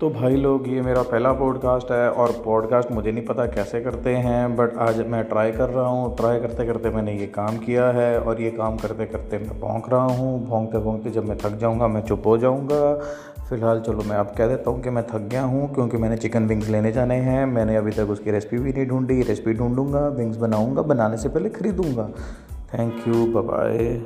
तो भाई लोग, ये मेरा पहला पॉडकास्ट है और पॉडकास्ट मुझे नहीं पता कैसे करते हैं बट आज मैं ट्राई कर रहा हूँ। ट्राई करते करते मैंने ये काम किया है और ये काम करते करते मैं भोंक रहा हूँ। भोंकते भोंकते जब मैं थक जाऊँगा, मैं चुप हो जाऊँगा। फ़िलहाल चलो मैं अब कह देता हूँ कि मैं थक गया हूँ, क्योंकि मैंने चिकन विंग्स लेने जाने हैं। मैंने अभी तक उसकी रेसिपी भी नहीं ढूंढी। रेसिपी ढूंढूँगा विंग्स बनाऊँगा, बनाने से पहले ख़रीदूँगा। Thank you bye